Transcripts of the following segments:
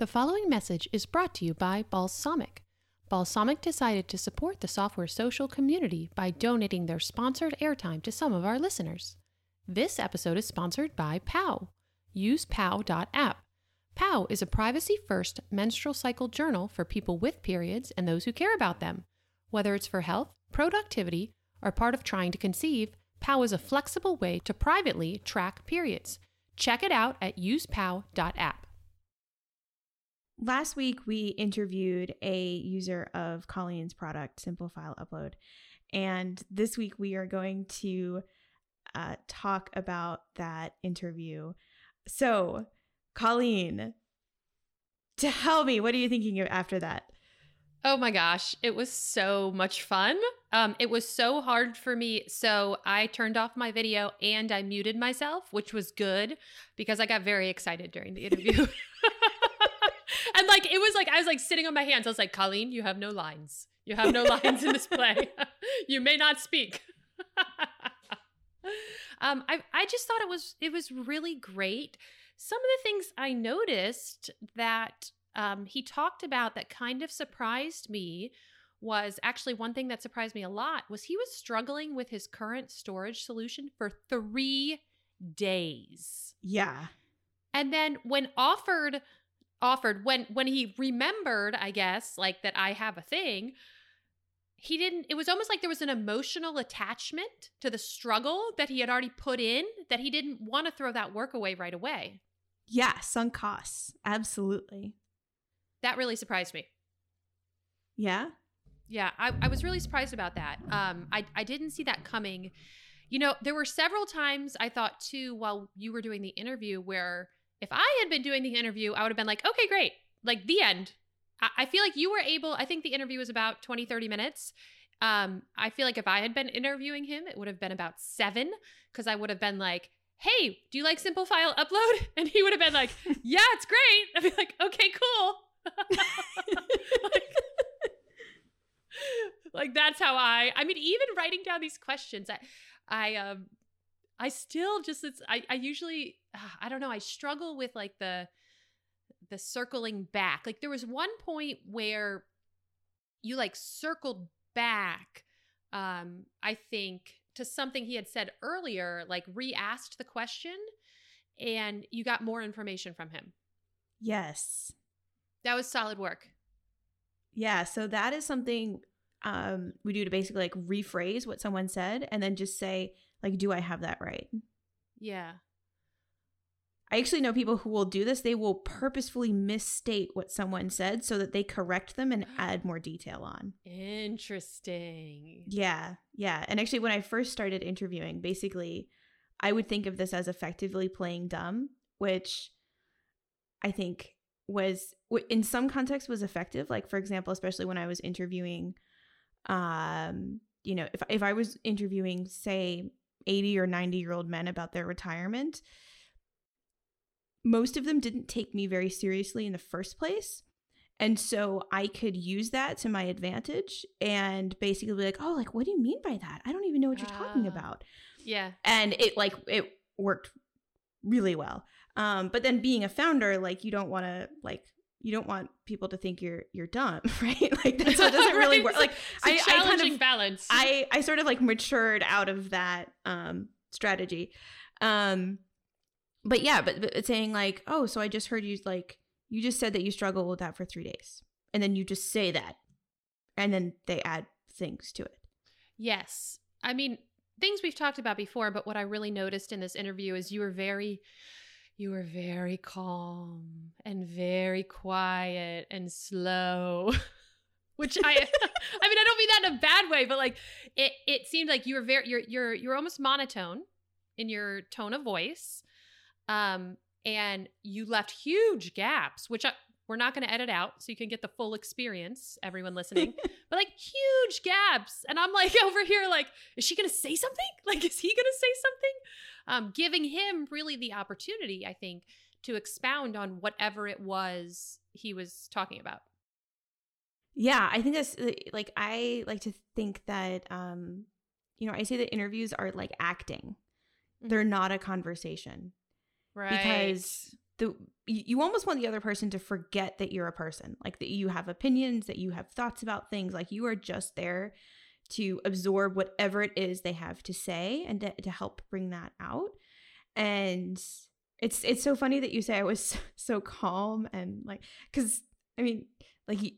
The following message is brought to you by Balsamiq. Balsamiq decided to support the software social community by donating their sponsored airtime to some of our listeners. This episode is sponsored by POW. Use POW.app. POW is a privacy first menstrual cycle journal for people with periods and those who care about them. Whether it's for health, productivity, or part of trying to conceive, POW is a flexible way to privately track periods. Check it out at usepow.app. Last week, we interviewed a user of Colleen's product, Simple File Upload. And this week, we are going to uh, talk about that interview. So, Colleen, tell me, what are you thinking of after that? Oh my gosh, it was so much fun. Um, it was so hard for me. So I turned off my video and I muted myself, which was good because I got very excited during the interview. and like, it was like, I was like sitting on my hands. I was like, Colleen, you have no lines. You have no lines in this play. you may not speak. um, I, I just thought it was, it was really great. Some of the things I noticed that um, he talked about that kind of surprised me was actually one thing that surprised me a lot was he was struggling with his current storage solution for three days. Yeah. And then when offered offered when when he remembered, I guess, like that I have a thing, he didn't it was almost like there was an emotional attachment to the struggle that he had already put in that he didn't want to throw that work away right away. Yeah, sunk costs. Absolutely. That really surprised me. Yeah. Yeah, I, I was really surprised about that. Um, I, I didn't see that coming. You know, there were several times I thought too while you were doing the interview where if I had been doing the interview, I would have been like, okay, great. Like the end. I, I feel like you were able, I think the interview was about 20, 30 minutes. Um, I feel like if I had been interviewing him, it would have been about seven because I would have been like, hey, do you like simple file upload? And he would have been like, yeah, it's great. I'd be like, okay, cool. like, like that's how I I mean even writing down these questions I I um I still just it's I I usually I don't know I struggle with like the the circling back. Like there was one point where you like circled back um I think to something he had said earlier like re-asked the question and you got more information from him. Yes. That was solid work. Yeah, so that is something um we do to basically like rephrase what someone said and then just say like do I have that right? Yeah. I actually know people who will do this. They will purposefully misstate what someone said so that they correct them and add more detail on. Interesting. Yeah. Yeah. And actually when I first started interviewing, basically I would think of this as effectively playing dumb, which I think was in some context was effective like for example especially when i was interviewing um you know if if i was interviewing say 80 or 90 year old men about their retirement. Most of them didn't take me very seriously in the first place. And so i could use that to my advantage and basically be like oh like what do you mean by that? I don't even know what you're uh, talking ah. about. Yeah. And it like it worked really well. Um but then being a founder like you don't want to like you don't want people to think you're you're dumb, right? Like that's what doesn't really right. work. Like I, I kind of balance. I I sort of like matured out of that um strategy. Um but yeah, but, but saying like, "Oh, so I just heard you like you just said that you struggled with that for 3 days." And then you just say that. And then they add things to it. Yes. I mean, things we've talked about before, but what I really noticed in this interview is you were very you were very calm and very quiet and slow. Which I I mean I don't mean that in a bad way, but like it it seemed like you were very you're you're you're almost monotone in your tone of voice. Um and you left huge gaps, which I, we're not going to edit out so you can get the full experience, everyone listening. but like huge gaps. And I'm like over here, like, is she going to say something? Like, is he going to say something? Um, giving him really the opportunity, I think, to expound on whatever it was he was talking about. Yeah, I think that's uh, like, I like to think that, um, you know, I say that interviews are like acting, mm-hmm. they're not a conversation. Right. Because the you almost want the other person to forget that you're a person like that you have opinions that you have thoughts about things like you are just there to absorb whatever it is they have to say and to, to help bring that out and it's it's so funny that you say i was so calm and like because i mean like you,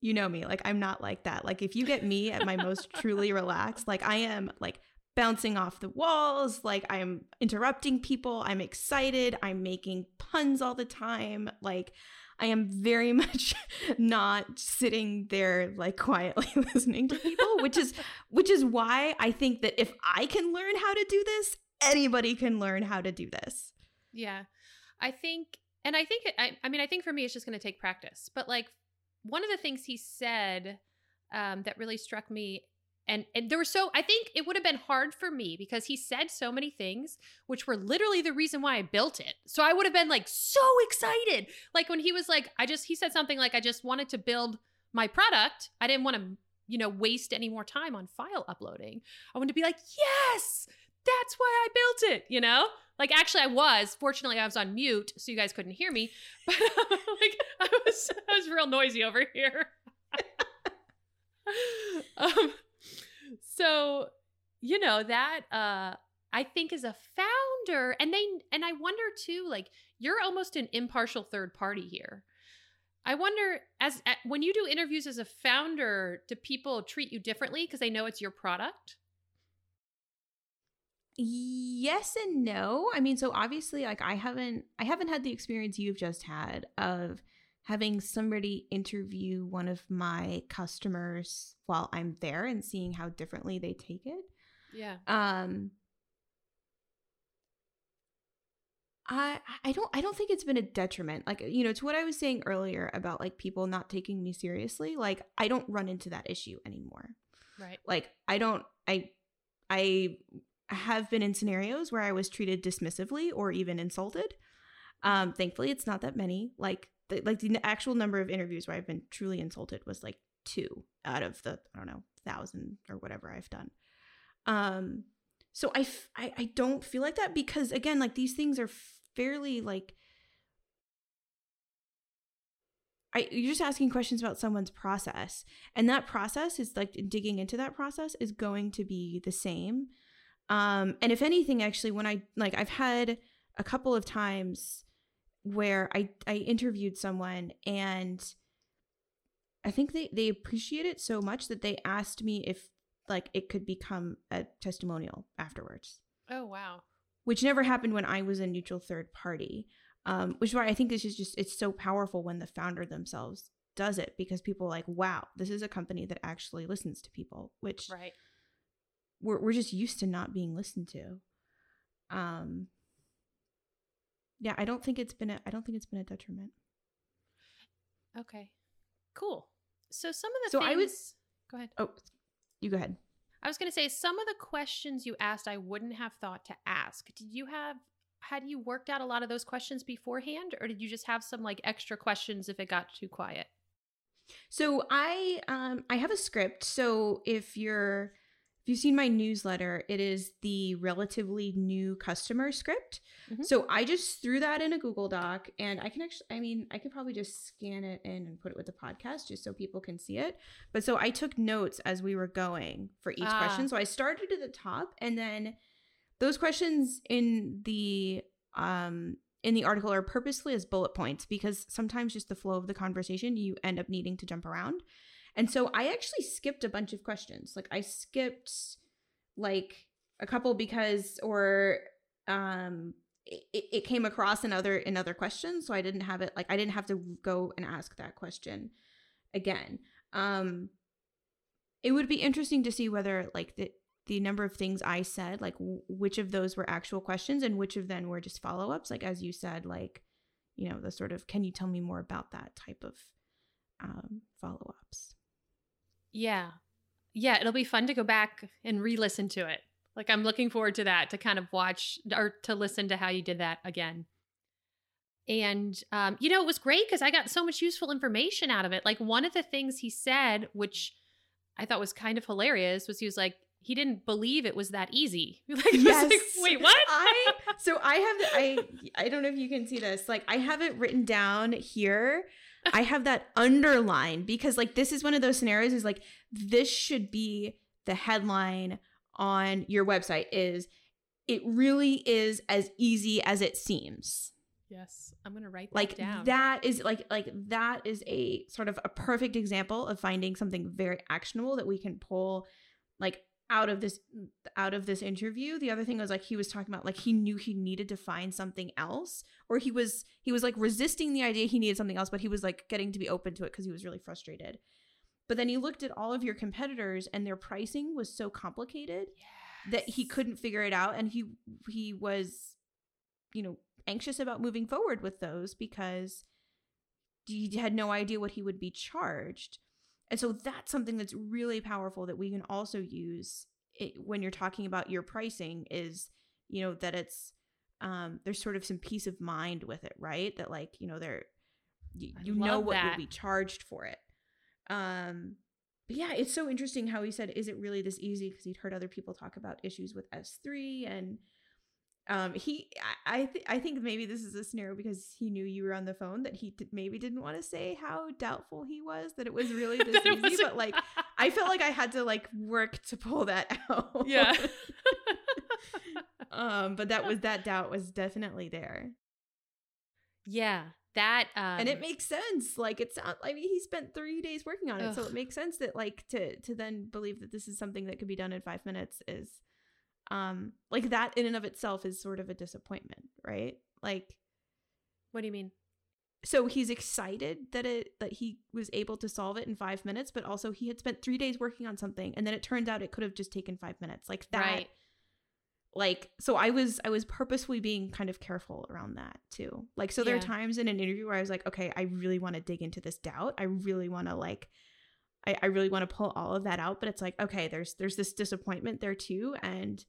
you know me like i'm not like that like if you get me at my most truly relaxed like i am like bouncing off the walls. Like I'm interrupting people. I'm excited. I'm making puns all the time. Like I am very much not sitting there like quietly listening to people, which is which is why I think that if I can learn how to do this, anybody can learn how to do this. Yeah. I think and I think I I mean I think for me it's just going to take practice. But like one of the things he said um, that really struck me and and there were so i think it would have been hard for me because he said so many things which were literally the reason why i built it. So i would have been like so excited. Like when he was like i just he said something like i just wanted to build my product. I didn't want to you know waste any more time on file uploading. I wanted to be like yes! That's why i built it you know like actually i was. Fortunately i was on mute so you guys couldn't hear me. But like i was i was real noisy over here. Um so you know that uh i think as a founder and they and i wonder too like you're almost an impartial third party here. I wonder as when you do interviews as a founder do people treat you differently? Because they know it's your product yes and no i mean so obviously like i haven't i haven't had the experience you've just had of having somebody interview one of my customers while I'm there and seeing how differently they take it. Yeah. Um I I don't I don't think it's been a detriment. Like you know, to what I was saying earlier about like people not taking me seriously, like I don't run into that issue anymore. Right. Like I don't I I have been in scenarios where I was treated dismissively or even insulted. Um thankfully it's not that many. Like the, like the actual number of interviews where I've been truly insulted was like two out of the I don't know thousand or whatever I've done. Um, so I, f- I I don't feel like that because again, like these things are fairly like. I, you're just asking questions about someone's process and that process is like digging into that process is going to be the same um and if anything actually when i like i've had a couple of times where I I interviewed someone and I think they they appreciate it so much that they asked me if like it could become a testimonial afterwards. Oh wow. Which never happened when I was a neutral third party. Um, which is why I think this is just it's so powerful when the founder themselves does it because people are like, wow, this is a company that actually listens to people, which right. We're we're just used to not being listened to. Um yeah, I don't think it's been a I don't think it's been a detriment. Okay. Cool. So some of the so things I was go ahead. Oh, you go ahead. I was going to say some of the questions you asked I wouldn't have thought to ask. Did you have had you worked out a lot of those questions beforehand or did you just have some like extra questions if it got too quiet? So I um I have a script. So if you're if you've seen my newsletter, it is the relatively new customer script. Mm-hmm. So I just threw that in a Google Doc and I can actually, I mean, I could probably just scan it in and put it with the podcast just so people can see it. But so I took notes as we were going for each ah. question. So I started at the top and then those questions in the, um, in the article are purposely as bullet points because sometimes just the flow of the conversation you end up needing to jump around. And so I actually skipped a bunch of questions. Like I skipped like a couple because or um it, it came across in other in other questions so i didn't have it like i didn't have to go and ask that question again. Um it would be interesting to see whether like the the number of things i said like w- which of those were actual questions and which of them were just follow-ups. Like as you said like you know the sort of can you tell me more about that? type of um follow-ups yeah. Yeah, it'll be fun to go back and re-listen to it. Like I'm looking forward to that to kind of watch or to listen to how you did that again. And um, you know, it was great because I got so much useful information out of it. Like one of the things he said, which I thought was kind of hilarious, was he was like, he didn't believe it was that easy. Like, Yes. like, wait, what? I so I have the, I I don't know if you can see this. Like I have it written down here. I have that underlined because like this is one of those scenarios is like this should be the headline on your website is it really is as easy as it seems. yes, I'm gonna write that Like down. that is like like that is a sort of a perfect example of finding something very actionable that we can pull like out of this mm, out of this interview. The other thing was like he was talking about like he knew he needed to find something else or he was he was like resisting the idea he needed something else but he was like getting to be open to it because he was really frustrated. But then he looked at all of your competitors and their pricing was so complicated that he couldn't figure it out and he he was you know anxious about moving forward with those because he had no idea what he would be charged and so that's something that's really powerful that we can also use it, when you're talking about your pricing is you know that it's um there's sort of some peace of mind with it right? That like you know there you, you know what that. you'll be charged for it. Um but yeah it's so interesting how he said is it really this easy? Because he'd heard other people talk about issues with s3 and um he i I, th- I think maybe this is a scenario because he knew you were on the phone that he d- maybe didn't want to say how doubtful he was that it was really this easy but like i felt like i had to like work to pull that out yeah. um but that was that doubt was definitely there yeah. That um, and it makes sense like it's not i mean he spent three days working on it so it makes sense that like to to then believe that this is something that could be done in five minutes is um like that in and of itself is sort of a disappointment right? Like What do you mean? so he's excited that it that he was able to solve it in five minutes but also he had spent three days working on something and then it turns out it could have just taken five minutes. Like that Right. like so i was i was purposefully being kind of careful around that too. Like so there are times in an interview where i was like okay i really want to dig into this doubt. I really want to like I, I really want to pull all of that out. But it's like okay there's there's this disappointment there too and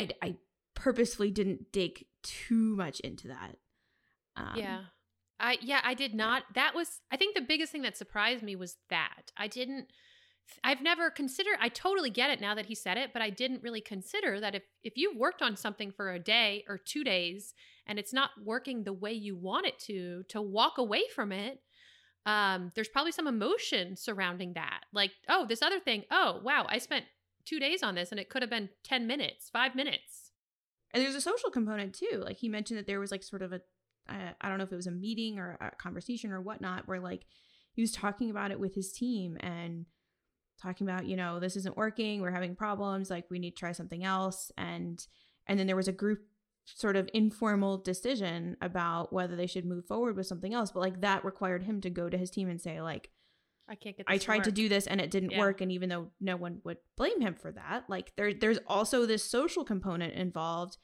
i i purposefully didn't dig too much into that um, yeah. I yeah, I did not. That was I think the biggest thing that surprised me was that. I didn't I've never considered I totally get it now that he said it, but I didn't really consider that if if you've worked on something for a day or 2 days and it's not working the way you want it to to walk away from it, um there's probably some emotion surrounding that. Like, oh, this other thing, oh, wow, I spent 2 days on this and it could have been 10 minutes, 5 minutes. And there's a social component too. Like he mentioned that there was like sort of a, I I don't know if it was a meeting or a conversation or whatnot, where like he was talking about it with his team and talking about, you know, this isn't working, we're having problems, like we need to try something else. And and then there was a group sort of informal decision about whether they should move forward with something else. But like that required him to go to his team and say, like, I can't get I tried to work. do this and it didn't Yeah. work. And even though no one would blame him for that, like there there's also this social component involved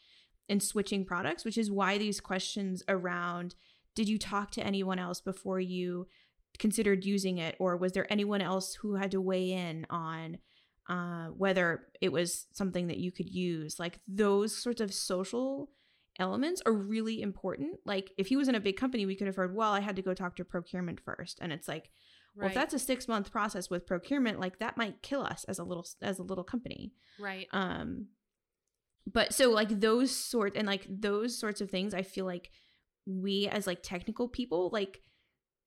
in switching products, which is why these questions around did you talk to anyone else before you considered using it, or was there anyone else who had to weigh in on uh, whether it was something that you could use? Like those sorts of social elements are really important. Like if he was in a big company, we could have heard, well, I had to go talk to procurement first, and it's like well, if that's a six month process with procurement, like that might kill us as a little as a little company. right. Um, but so like those sort and like those sorts of things, I feel like we as like technical people, like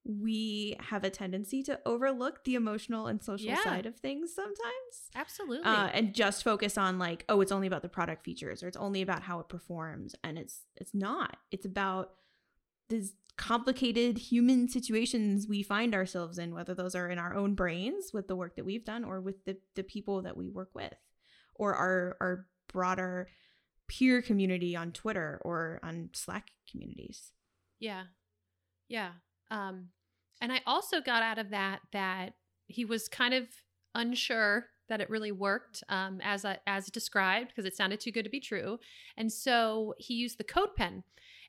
we have a tendency to overlook the emotional and social Yeah. side of things sometimes. Absolutely. Uh, and just focus on like, oh, it's only about the product features or it's only about how it performs. And it's it's not. It's about these complicated human situations we find ourselves in, whether those are in our own brains with the work that we've done or with the, the people that we work with or our our broader peer community on Twitter or on Slack communities. Yeah. Yeah. Um and I also got out of that that he was kind of unsure that it really worked um as I, as described because it sounded too good to be true. And so he used the CodePen.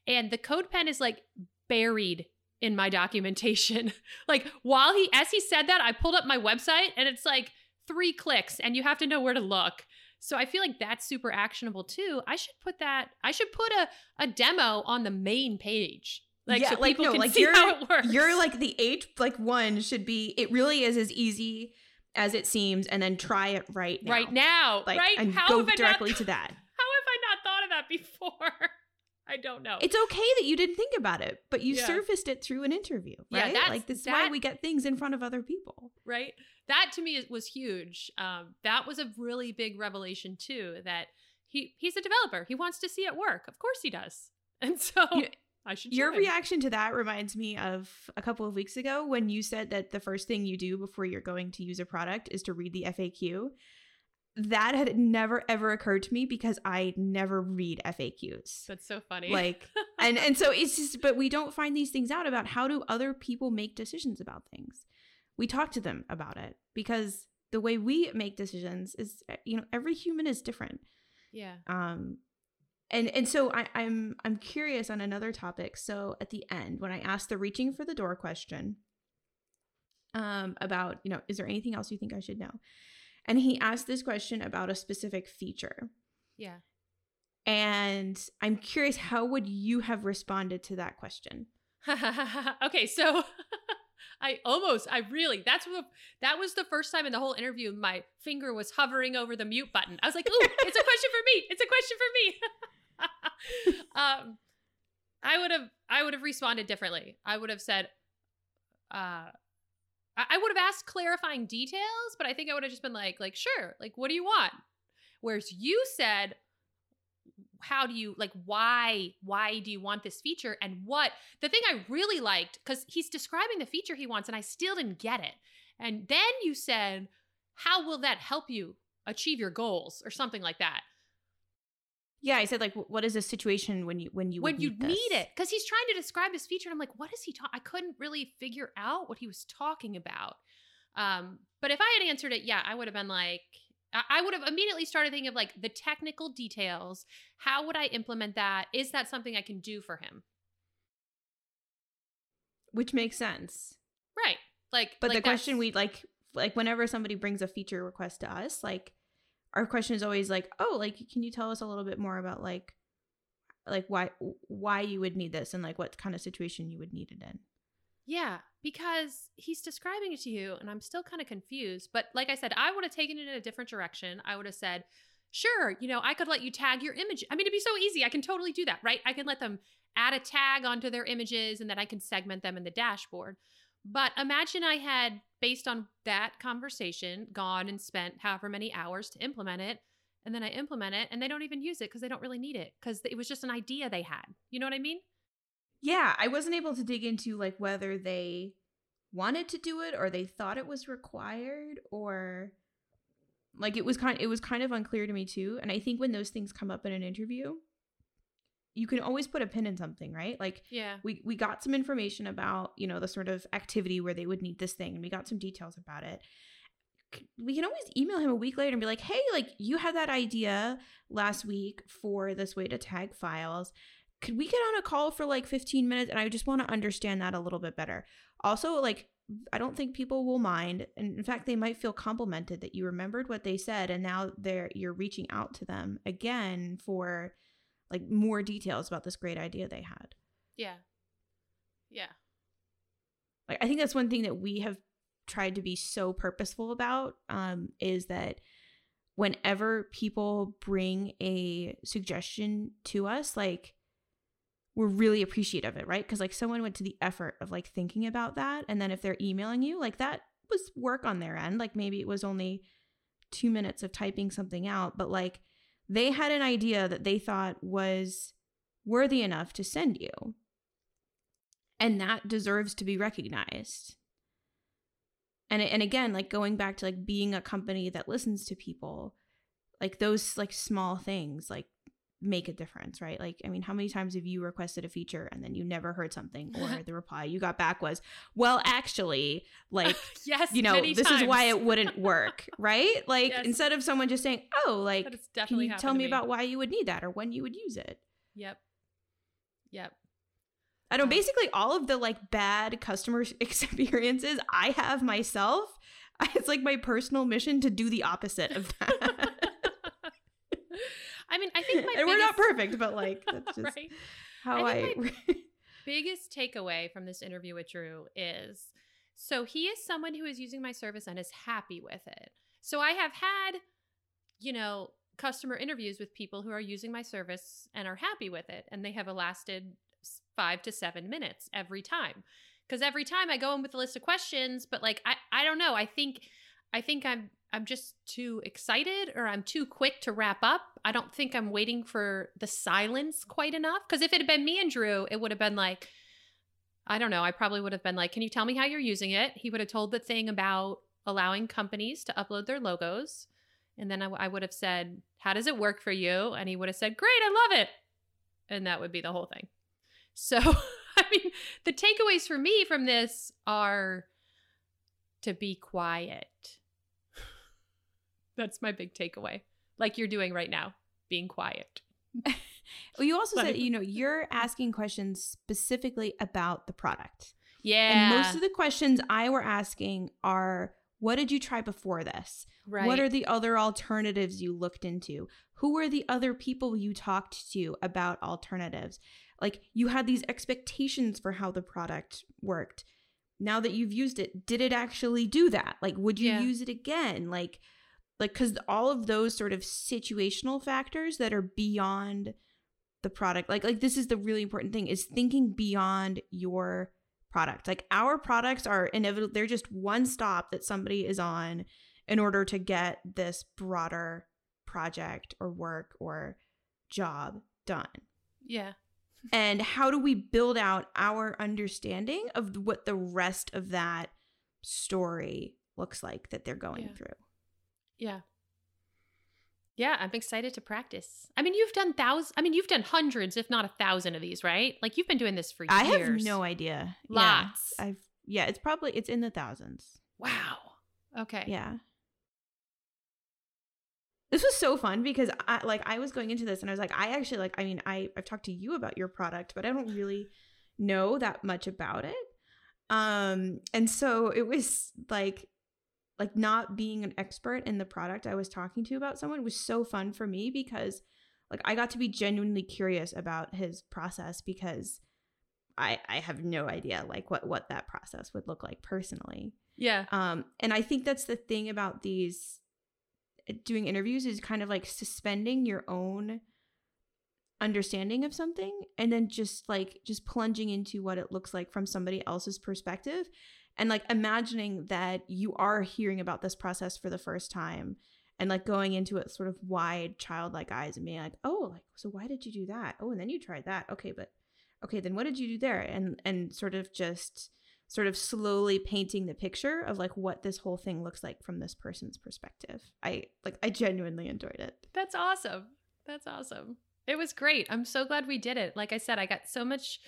And the CodePen is like buried in my documentation. like while he as he said that, I pulled up my website and it's like 3 clicks and you have to know where to look. So I feel like that's super actionable too. I should put that I should put a a demo on the main page. Like Yeah, so like, people no, can like, see you're- how it works. You're like the H like one should be it really is as easy as it seems and then try it right now. Right now. Like, right? and How go have I not- directly to that. How have I not thought of that before? I don't know. It's okay that you didn't think about it, but you Yeah. surfaced it through an interview, Yeah, right? that's- like this is that- why we get things in front of other people. right? That to me was huge. Um, that was a really big revelation too. That he he's a developer. He wants to see it work. Of course he does. And so You- I should. Your reaction to that reminds me of a couple of weeks ago when you said that the first thing you do before you're going to use a product is to read the FAQ. That had never ever occurred to me because I never read FAQs. That's so funny. Like and and so it's just but we don't find these things out about how do other people make decisions about things. We talk to them about it because the way we make decisions is you know every human is different yeah. um and and so I, i'm i'm curious on another topic so at the end when i asked the reaching for the door question um about you know is there anything else you think i should know and he asked this question about a specific feature Yeah. and i'm curious how would you have responded to that question okay, so I almost, I really, that's what, that was the first time in the whole interview my finger was hovering over the mute button. I was like, ooh, it's a question for me. It's a question for me. um, I would have, I would have responded differently. I would have said, uh, I I would have asked clarifying details, but I think I would have just been like, like, sure, like, what do you want? Whereas you said, how do you like why why do you want this feature and what the thing i really liked because he's describing the feature he wants and i still didn't get it and then you said how will that help you achieve your goals or something like that yeah i said like what is a situation when you when you when would you need, need it because he's trying to describe his feature and i'm like what is he talking i couldn't really figure out what he was talking about um but if i had answered it yeah i would have been like I- I would have immediately started thinking of like the technical details. How would I implement that? Is that something I can do for him? which makes sense Right. Like, But like the question we like like whenever somebody brings a feature request to us, like our question is always like, "Oh, like can you tell us a little bit more about like like why why you would need this and like what kind of situation you would need it in?" Yeah, because he's describing it to you, and I'm still kind of confused. But like I said, I would have taken it in a different direction. I would have said, sure, you know, I could let you tag your image. I mean, it'd be so easy. I can totally do that, right? I can let them add a tag onto their images, and then I can segment them in the dashboard. But imagine I had, based on that conversation, gone and spent however many hours to implement it. And then I implement it and they don't even use it because they don't really need it because it was just an idea they had. You know what I mean? Yeah, I wasn't able to dig into like whether they wanted to do it or they thought it was required or like it was kind it was kind of unclear to me too. And I think when those things come up in an interview, you can always put a pin in something, right? Like Yeah. we we got some information about you know the sort of activity where they would need this thing and we got some details about it. We can always email him a week later and be like hey like you had that idea last week for this way to tag files. Could we get on a call for like 15 minutes? And i just want to understand that a little bit better. Also like i don't think people will mind. And in fact they might feel complimented that you remembered what they said and now they're you're reaching out to them again for like more details about this great idea they had Yeah. Yeah. like i think that's one thing that we have tried to be so purposeful about um is that whenever people bring a suggestion to us like we're really appreciative of it right because like someone went to the effort of like thinking about that and then if they're emailing you like that was work on their end like maybe it was only two minutes of typing something out but like they had an idea that they thought was worthy enough to send you. And that deserves to be recognized. And and again like going back to like being a company that listens to people like those like small things like make a difference right like i mean how many times have you requested a feature and then you never heard something or the reply you got back was well actually like yes. you know this is why it wouldn't work right like Yes. instead of someone just saying oh like can you tell to me about why you would need that or when you would use it Yep. Yep. I know Um, basically all of the like bad customer experiences I have myself. It's like my personal mission to do the opposite of that. I mean, I think my and we're not perfect, but like that's just right. how I I. biggest takeaway from this interview with Drew is So he is someone who is using my service and is happy with it. So I have had, you know, customer interviews with people who are using my service and are happy with it. And they have lasted five to seven minutes every time. Because every time I go in with a list of questions, but like I, I don't know. I think I think I'm I'm just too excited or I'm too quick to wrap up. I don't think I'm waiting for the silence quite enough. Because if it had been me and Drew, it would have been like, I don't know. I probably would have been like, Can you tell me how you're using it? He would have told the thing about allowing companies to upload their logos. And then I, w- I would have said, How does it work for you? And he would have said, Great, I love it. And that would be the whole thing. So, I mean, the takeaways for me from this are to be quiet. That's my big takeaway. Like you're doing right now, being quiet. well, you also said, you know, you're asking questions specifically about the product. Yeah. And most of the questions I were asking are what did you try before this? Right. What are the other alternatives you looked into? Who were the other people you talked to about alternatives? Like you had these expectations for how the product worked. Now that you've used it, did it actually do that? Like would you Yeah. use it again? Like like cuz all of those sort of situational factors that are beyond the product. Like like this is the really important thing is thinking beyond your product. Like our products are inevitable they're just one stop that somebody is on in order to get this broader project or work or job done. Yeah. And how do we build out our understanding of what the rest of that story looks like that they're going Yeah. through? Yeah. Yeah, I'm excited to practice. I mean, you've done thousands. I mean, you've done hundreds, if not a thousand of these, right? Like you've been doing this for I years. I have no idea. Lots. Yeah, I've yeah, it's probably it's in the thousands. Wow. Okay. Yeah. This was so fun because I like I was going into this and I was like, I actually like I mean, I I've talked to you about your product, but I don't really know that much about it. Um and so it was like like not being an expert in the product I was talking to about someone was so fun for me because like I got to be genuinely curious about his process because I I have no idea like what what that process would look like personally. Yeah. Um, and I think that's the thing about these uh, doing interviews is kind of like suspending your own understanding of something and then just like just plunging into what it looks like from somebody else's perspective and like imagining that you are hearing about this process for the first time and like going into it sort of wide childlike eyes and being like oh like so why did you do that oh and then you tried that okay but okay then what did you do there and and sort of just sort of slowly painting the picture of like what this whole thing looks like from this person's perspective. I like I genuinely enjoyed it. That's awesome. That's awesome. It was great. I'm so glad we did it. Like I said, I got so much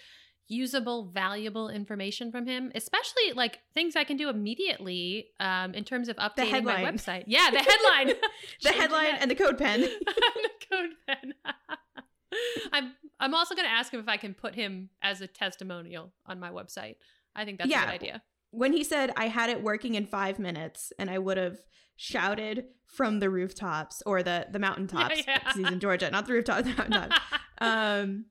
usable, valuable information from him, especially like things I can do immediately um, in terms of updating my website. Yeah, the headline. The headline that. and the CodePen. the code pen. I'm I'm also going to ask him if I can put him as a testimonial on my website. I think that's a Yeah. good idea. when he said I had it working in 5 minutes and I would have shouted from the rooftops or the the mountaintops yeah. because he's in Georgia, not the rooftop, the mountaintops. um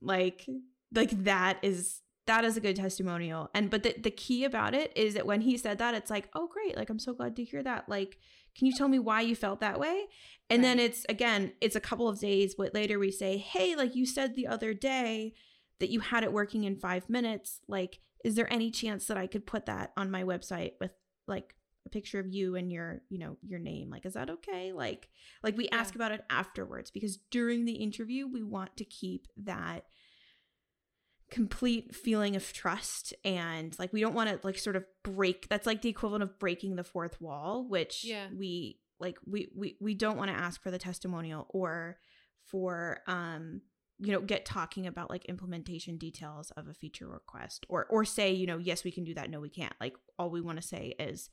like like that is that is a good testimonial. And but the, the key about it is that when he said that it's like oh great like i'm so glad to hear that. Like can you tell me why you felt that way? And then it's again it's a couple of days but later we say hey like you said the other day that you had it working in five minutes. Like is there any chance that i could put that on my website with like a picture of you and your you know your name? Like is that okay? Like like we ask about it afterwards because during the interview we want to keep that complete feeling of trust and like we don't want to like sort of break that's like the equivalent of breaking the fourth wall which Yeah. we like we we, we don't want to ask for the testimonial or for um you know get talking about like implementation details of a feature request or or say you know yes we can do that. No we can't. Like all we want to say is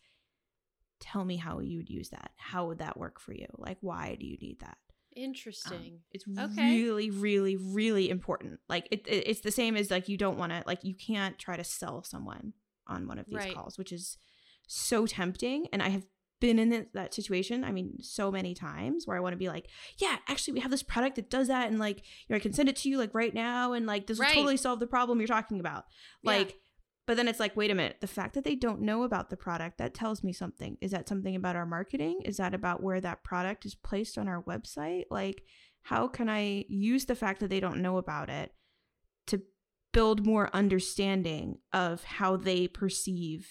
tell me how you would use that. How would that work for you? Like why do you need that um, Interesting. it's Okay. really, really, really important. Like it, it- it's the same as like you don't want to like you can't try to sell someone on one of these Right. calls, which is so tempting. And I have been in that- that situation. I mean, so many times where I want to be like, yeah, actually, we have this product that does that, and like you know, I can send it to you like right now, and like this will totally solve the problem you're talking about. Yeah. But then it's like, wait a minute, the fact that they don't know about the product, that tells me something. Is that something about our marketing? Is that about where that product is placed on our website? Like, how can I use the fact that they don't know about it to build more understanding of how they perceive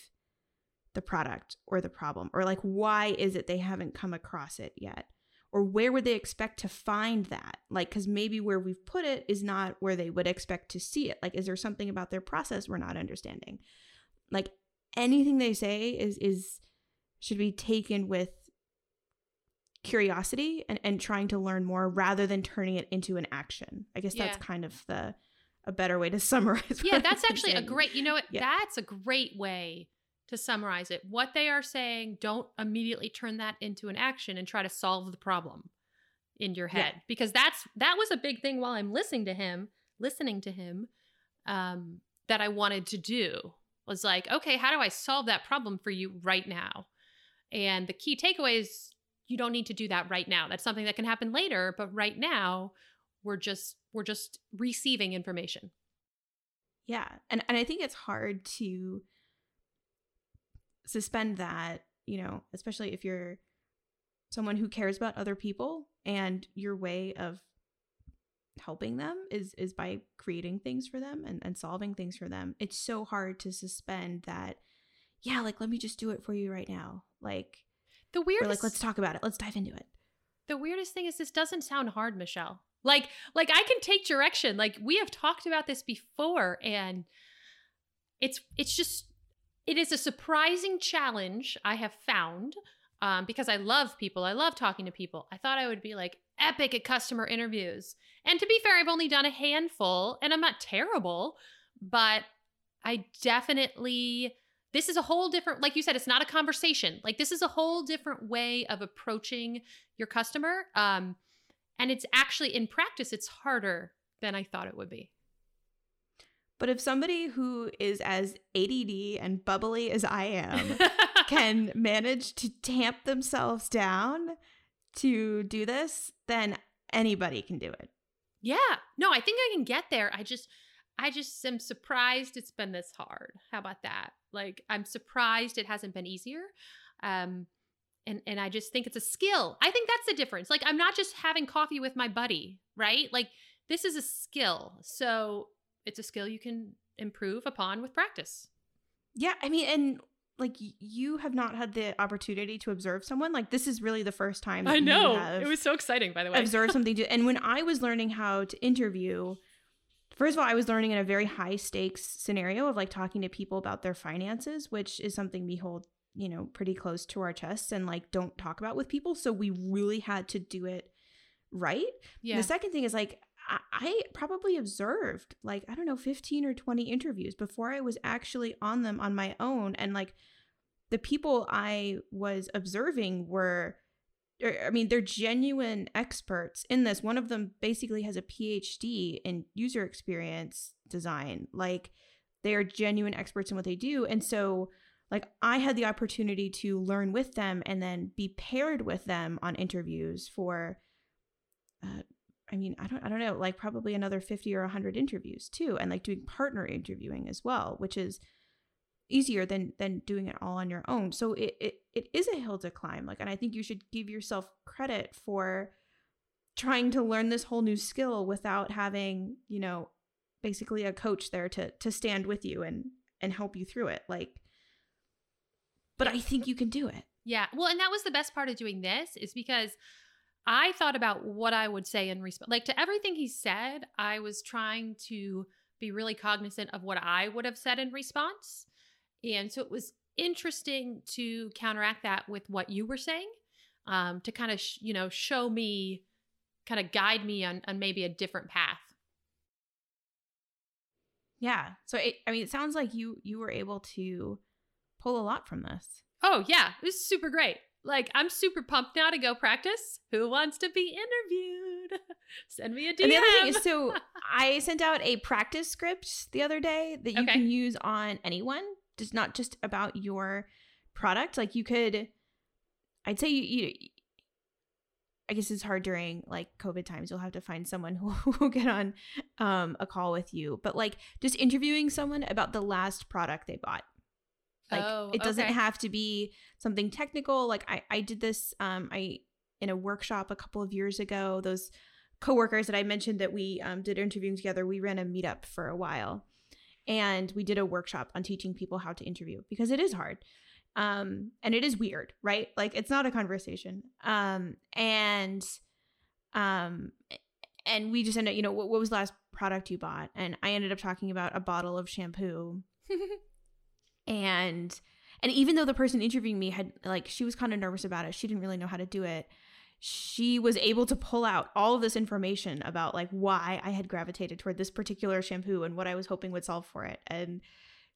the product or the problem? Or like, why is it they haven't come across it yet? Or where would they expect to find that? Like because maybe where we've put it is not where they would expect to see it. Like is there something about their process we're not understanding? Like anything they say is is should be taken with curiosity and, and trying to learn more rather than turning it into an action. I guess that's kind of the a better way to summarize yeah that's actually saying. a great you know what? Yeah. that's a great way to summarize it. What they are saying, don't immediately turn that into an action and try to solve the problem in your head yeah. because that's that was a big thing while I'm listening to him, listening to him um that I wanted to do. Was like, okay, how do I solve that problem for you right now? And the key takeaway is you don't need to do that right now. That's something that can happen later, but right now we're just we're just receiving information. Yeah. And and I think it's hard to suspend that, you know, especially if you're someone who cares about other people and your way of helping them is is by creating things for them and, and solving things for them. It's so hard to suspend that, yeah, like let me just do it for you right now. Like the weirdest like let's talk about it. Let's dive into it. The weirdest thing is this doesn't sound hard, Michele. Like like I can take direction. Like we have talked about this before and it's it's just it is a surprising challenge I have found um, because I love people. I love talking to people. I thought I would be like epic at customer interviews. And to be fair, I've only done a handful and I'm not terrible, but I definitely, this is a whole different, like you said, it's not a conversation. Like this is a whole different way of approaching your customer. Um, and it's actually in practice, it's harder than I thought it would be. But if somebody who is as ADD and bubbly as I am can manage to tamp themselves down to do this, then anybody can do it. Yeah. No, I think I can get there. I just I just am surprised it's been this hard. How about that? Like I'm surprised it hasn't been easier. Um and and I just think it's a skill. I think that's the difference. Like I'm not just having coffee with my buddy, right? Like this is a skill. So it's a skill you can improve upon with practice. Yeah, I mean, and like you have not had the opportunity to observe someone. Like this is really the first time. I know it was so exciting. By the way, observe something. To, and when I was learning how to interview, first of all, I was learning in a very high stakes scenario of like talking to people about their finances, which is something we hold you know pretty close to our chests and like don't talk about with people. So we really had to do it right. Yeah. The second thing is like I probably observed like, I don't know, 15 or 20 interviews before I was actually on them on my own. And like the people I was observing were, er, I mean, they're genuine experts in this. One of them basically has a PhD in user experience design. Like they are genuine experts in what they do. And so, like, I had the opportunity to learn with them and then be paired with them on interviews for. Uh, I mean, I don't I don't know, like probably another 50 or 100 interviews too and like doing partner interviewing as well, which is easier than than doing it all on your own. So it it, it is a hill to climb. Like and I think you should give yourself credit for trying to learn this whole new skill without having, you know, basically a coach there to to stand with you and and help you through it. Like but I think you can do it. Yeah. Well, and that was the best part of doing this is because I thought about what I would say in response. Like to everything he said, I was trying to be really cognizant of what I would have said in response. And so it was interesting to counteract that with what you were saying um, to kind of, sh- you know, show me, kind of guide me on, on maybe a different path. Yeah. So it, I mean, it sounds like you you were able to pull a lot from this. Oh yeah, it was super great. Like, I'm super pumped now to go practice. Who wants to be interviewed? Send me a DM. And the other thing is, so I sent out a practice script the other day that you okay. can use on anyone, just not just about your product. Like, you could, I'd say you, you I guess it's hard during like COVID times. You'll have to find someone who will get on um, a call with you. But like just interviewing someone about the last product they bought. Like Oh, it doesn't okay. have to be something technical. Like I, I did this um I in a workshop a couple of years ago. Those coworkers that I mentioned that we um, did interviewing together, we ran a meetup for a while. And we did a workshop on teaching people how to interview because it is hard um and it is weird right like it's not a conversation um and um and we just ended up, you know what, what was the last product you bought and i ended up talking about a bottle of shampoo and and even though the person interviewing me had like she was kind of nervous about it she didn't really know how to do it she was able to pull out all of this information about like why i had gravitated toward this particular shampoo and what i was hoping would solve for it and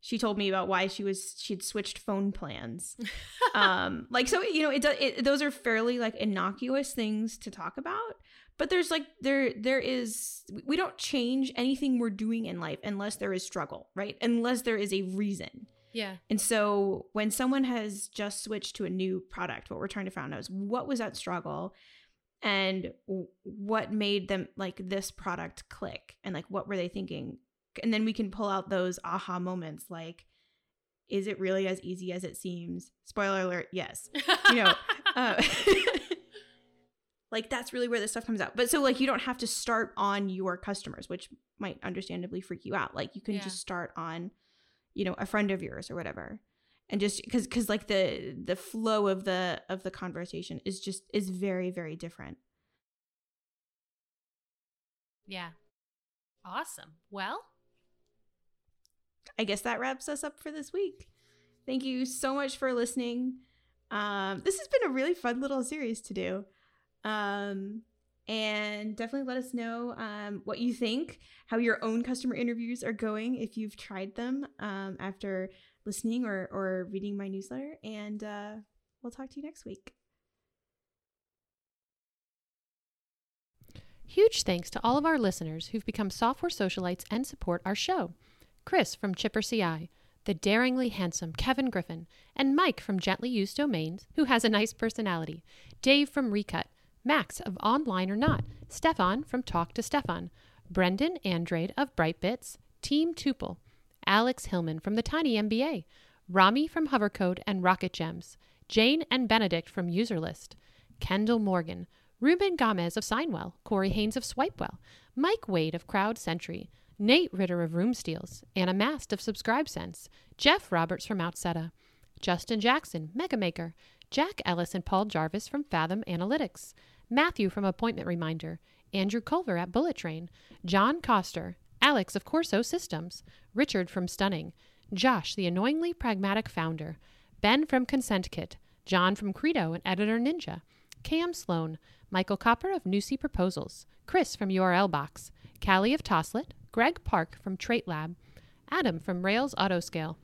she told me about why she was she'd switched phone plans. Um like so you know it, does it those are fairly like innocuous things to talk about but there's like there there is we don't change anything we're doing in life unless there is struggle right? Unless there is a reason yeah. and so when someone has just switched to a new product what we're trying to find out is what was that struggle and what made them like this product click and like what were they thinking? And then we can pull out those aha moments like is it really as easy as it seems? Spoiler alert yes. You know uh, like that's really where this stuff comes out. But so like you don't have to start on your customers which might understandably freak you out. Like you can Yeah. just start on you know a friend of yours or whatever. And just because because like the the flow of the of the conversation is just is very very different. Yeah. Awesome. Well, i guess that wraps us up for this week. Thank you so much for listening. Um this has been a really fun little series to do. Um and definitely let us know um, what you think how your own customer interviews are going if you've tried them um, after listening or, or reading my newsletter and uh, we'll talk to you next week Huge thanks to all of our listeners who've become software socialites and support our show. Chris from Chipper CI, the daringly handsome Kevin Griffin, and Mike from Gently Used Domains, who has a nice personality, Dave from Recut, Max of Online or Not, Stefan from Talk to Stefan, Brendan Andrade of Brightbits, Team Tuple, Alex Hillman from the Tiny MBA, Rami from Hovercode and Rocket Gems, Jane and Benedict from Userlist, Kendall Morgan, Ruben Gomez of Signwell, Corey Haines of Swipewell, Mike Wade of Crowd Sentry, Nate Ritter of Room Steals, Anna Mast of SubscribeSense, Jeff Roberts from Outseta, Justin Jackson, Megamaker, Jack Ellis and Paul Jarvis from Fathom Analytics, Matthew from Appointment Reminder, Andrew Culver at Bullet Train, John Coster, Alex of Corso Systems, Richard from Stunning, Josh, the annoyingly pragmatic founder, Ben from Consent Kit, John from Credo and Editor Ninja, Cam Sloan, Michael Koper of Nusii Proposals, Chris from URL Box, Callie of Toslet, Greg Park from Trait Lab, Adam from Rails Autoscale,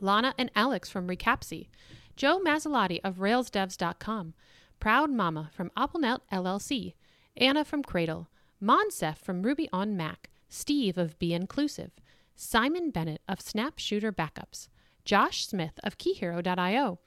Lana and Alex from Recapsy, Joe Masilotti of RailsDevs.com, Proud Mama from AppleNet LLC, Anna from Cradle, Moncef from Ruby on Mac, Steve of Be Inclusive, Simon Bennett of Snap Shooter Backups, Josh Smith of KeyHero.io,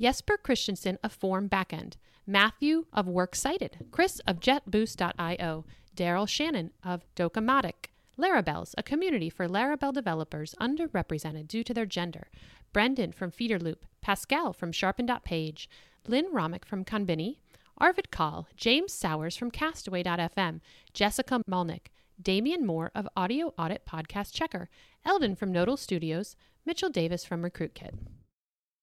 Jesper Christensen of Form Backend, Matthew of Works Cited, Chris of JetBoost.io, Daryl Shannon of Docomatic, Larabelles, a community for Laravel developers underrepresented due to their gender, Brendan from Feederloop, Pascal from Sharpen.page, Lynn Romick from Conbini, Arvid Kahl, James Sowers from Castaway.fm, Jessica Malnick, Damian Moore of Audio Audit Podcast Checker, Eldon from Nodal Studios, Mitchell Davis from RecruitKit.